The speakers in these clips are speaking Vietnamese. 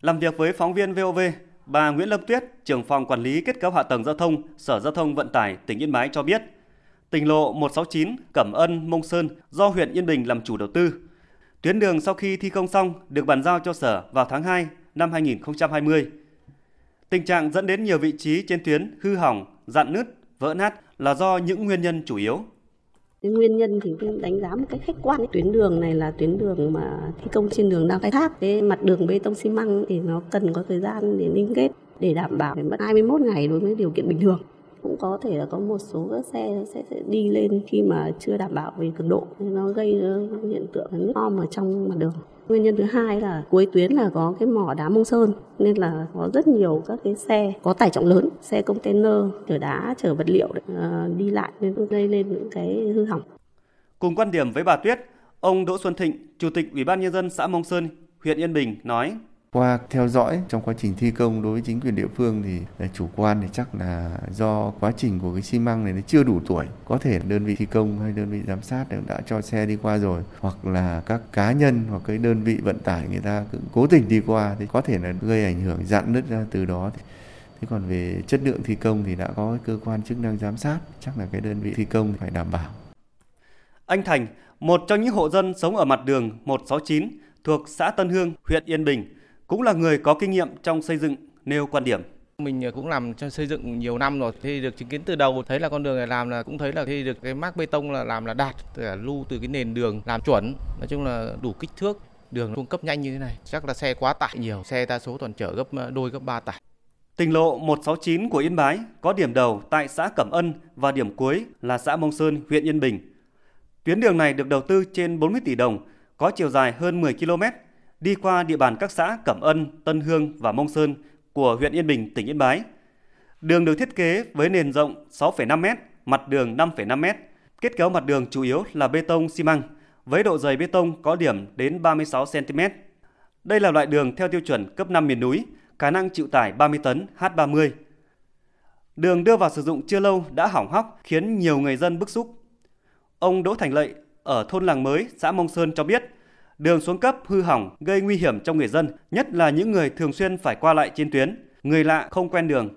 Làm việc với phóng viên VOV, bà Nguyễn Lâm Tuyết, trưởng phòng quản lý kết cấu hạ tầng giao thông, Sở Giao thông Vận tải tỉnh Yên Bái cho biết, tỉnh lộ 169 Cẩm Ân Mông Sơn do huyện Yên Bình làm chủ đầu tư. Tuyến đường sau khi thi công xong được bàn giao cho Sở vào tháng 2 năm 2020. Tình trạng dẫn đến nhiều vị trí trên tuyến hư hỏng, dạn nứt, vỡ nát là do những nguyên nhân chủ yếu. Cái nguyên nhân thì đánh giá một cách khách quan tuyến đường này là tuyến đường mà thi công trên đường đang khai thác cái mặt đường bê tông xi măng thì nó cần có thời gian để liên kết để đảm bảo phải mất 21 ngày đối với điều kiện bình thường cũng có thể là có một số các xe sẽ, sẽ đi lên khi mà chưa đảm bảo về cường độ. Nên nó gây hiện tượng nước om ở trong mặt đường. Nguyên nhân thứ hai là cuối tuyến là có cái mỏ đá mông sơn nên là có rất nhiều các cái xe có tải trọng lớn xe container chở đá chở vật liệu uh, đi lại nên gây lên những cái hư hỏng. Cùng quan điểm với bà Tuyết ông Đỗ Xuân Thịnh chủ tịch ủy ban nhân dân xã Mông Sơn huyện Yên Bình nói qua theo dõi trong quá trình thi công đối với chính quyền địa phương thì à, chủ quan thì chắc là do quá trình của cái xi măng này nó chưa đủ tuổi, có thể đơn vị thi công hay đơn vị giám sát đã cho xe đi qua rồi, hoặc là các cá nhân hoặc cái đơn vị vận tải người ta cũng cố tình đi qua thì có thể là gây ảnh hưởng dạn nứt ra từ đó. Thế còn về chất lượng thi công thì đã có cơ quan chức năng giám sát, chắc là cái đơn vị thi công phải đảm bảo. Anh Thành, một trong những hộ dân sống ở mặt đường 169 thuộc xã Tân Hương, huyện Yên Bình cũng là người có kinh nghiệm trong xây dựng nêu quan điểm. Mình cũng làm cho xây dựng nhiều năm rồi, thì được chứng kiến từ đầu thấy là con đường này làm là cũng thấy là khi được cái mác bê tông là làm là đạt, là lưu từ cái nền đường làm chuẩn, nói chung là đủ kích thước, đường cung cấp nhanh như thế này, chắc là xe quá tải nhiều, xe đa số toàn chở gấp đôi gấp ba tải. Tỉnh lộ 169 của Yên Bái có điểm đầu tại xã Cẩm Ân và điểm cuối là xã Mông Sơn, huyện Yên Bình. Tuyến đường này được đầu tư trên 40 tỷ đồng, có chiều dài hơn 10 km, đi qua địa bàn các xã Cẩm Ân, Tân Hương và Mông Sơn của huyện Yên Bình, tỉnh Yên Bái. Đường được thiết kế với nền rộng 6,5 m, mặt đường 5,5 m. Kết cấu mặt đường chủ yếu là bê tông xi măng, với độ dày bê tông có điểm đến 36 cm. Đây là loại đường theo tiêu chuẩn cấp 5 miền núi, khả năng chịu tải 30 tấn H30. Đường đưa vào sử dụng chưa lâu đã hỏng hóc khiến nhiều người dân bức xúc. Ông Đỗ Thành Lợi ở thôn Làng Mới, xã Mông Sơn cho biết – đường xuống cấp hư hỏng gây nguy hiểm cho người dân, nhất là những người thường xuyên phải qua lại trên tuyến, người lạ không quen đường.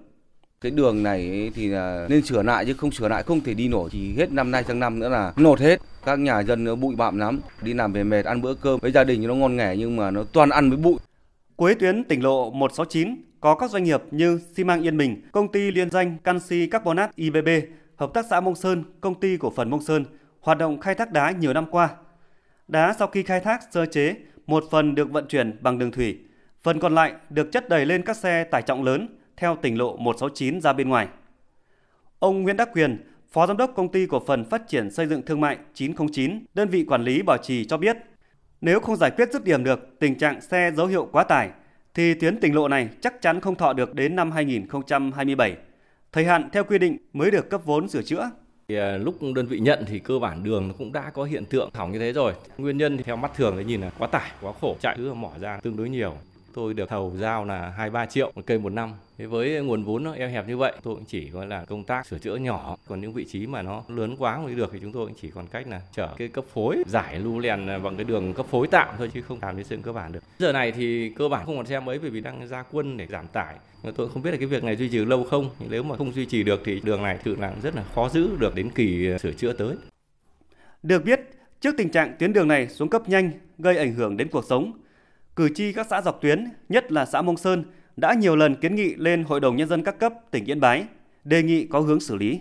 Cái đường này thì là nên sửa lại chứ không sửa lại không thể đi nổi chỉ hết năm nay sang năm nữa là nột hết. Các nhà dân nó bụi bặm lắm, đi làm về mệt ăn bữa cơm với gia đình nó ngon nghẻ nhưng mà nó toàn ăn với bụi. Cuối tuyến tỉnh lộ 169 có các doanh nghiệp như xi măng Yên Bình, công ty liên danh canxi carbonat IBB, hợp tác xã Mông Sơn, công ty cổ phần Mông Sơn hoạt động khai thác đá nhiều năm qua Đá sau khi khai thác sơ chế, một phần được vận chuyển bằng đường thủy, phần còn lại được chất đầy lên các xe tải trọng lớn theo tỉnh lộ 169 ra bên ngoài. Ông Nguyễn Đắc Quyền, Phó Giám đốc Công ty Cổ phần Phát triển Xây dựng Thương mại 909, đơn vị quản lý bảo trì cho biết, nếu không giải quyết dứt điểm được tình trạng xe dấu hiệu quá tải, thì tuyến tỉnh lộ này chắc chắn không thọ được đến năm 2027. Thời hạn theo quy định mới được cấp vốn sửa chữa. Thì à, lúc đơn vị nhận thì cơ bản đường cũng đã có hiện tượng hỏng như thế rồi. Nguyên nhân thì theo mắt thường thì nhìn là quá tải, quá khổ, chạy cứ mỏ ra tương đối nhiều. Tôi được thầu giao là 2-3 triệu một cây một năm. Thế với nguồn vốn nó eo hẹp như vậy, tôi cũng chỉ gọi là công tác sửa chữa nhỏ. Còn những vị trí mà nó lớn quá mới được thì chúng tôi cũng chỉ còn cách là chở cái cấp phối, giải lưu lèn bằng cái đường cấp phối tạm thôi chứ không làm đến sự cơ bản được. Giờ này thì cơ bản không còn xe mấy bởi vì đang ra quân để giảm tải. Tôi không biết là cái việc này duy trì lâu không. Nếu mà không duy trì được thì đường này tự là rất là khó giữ được đến kỳ ờ, sửa chữa tới. Được biết, trước tình trạng tuyến đường này xuống cấp nhanh gây ảnh hưởng đến cuộc sống, cử tri các xã dọc tuyến, nhất là xã Mông Sơn, đã nhiều lần kiến nghị lên Hội đồng Nhân dân các cấp tỉnh Yên Bái, đề nghị có hướng xử lý.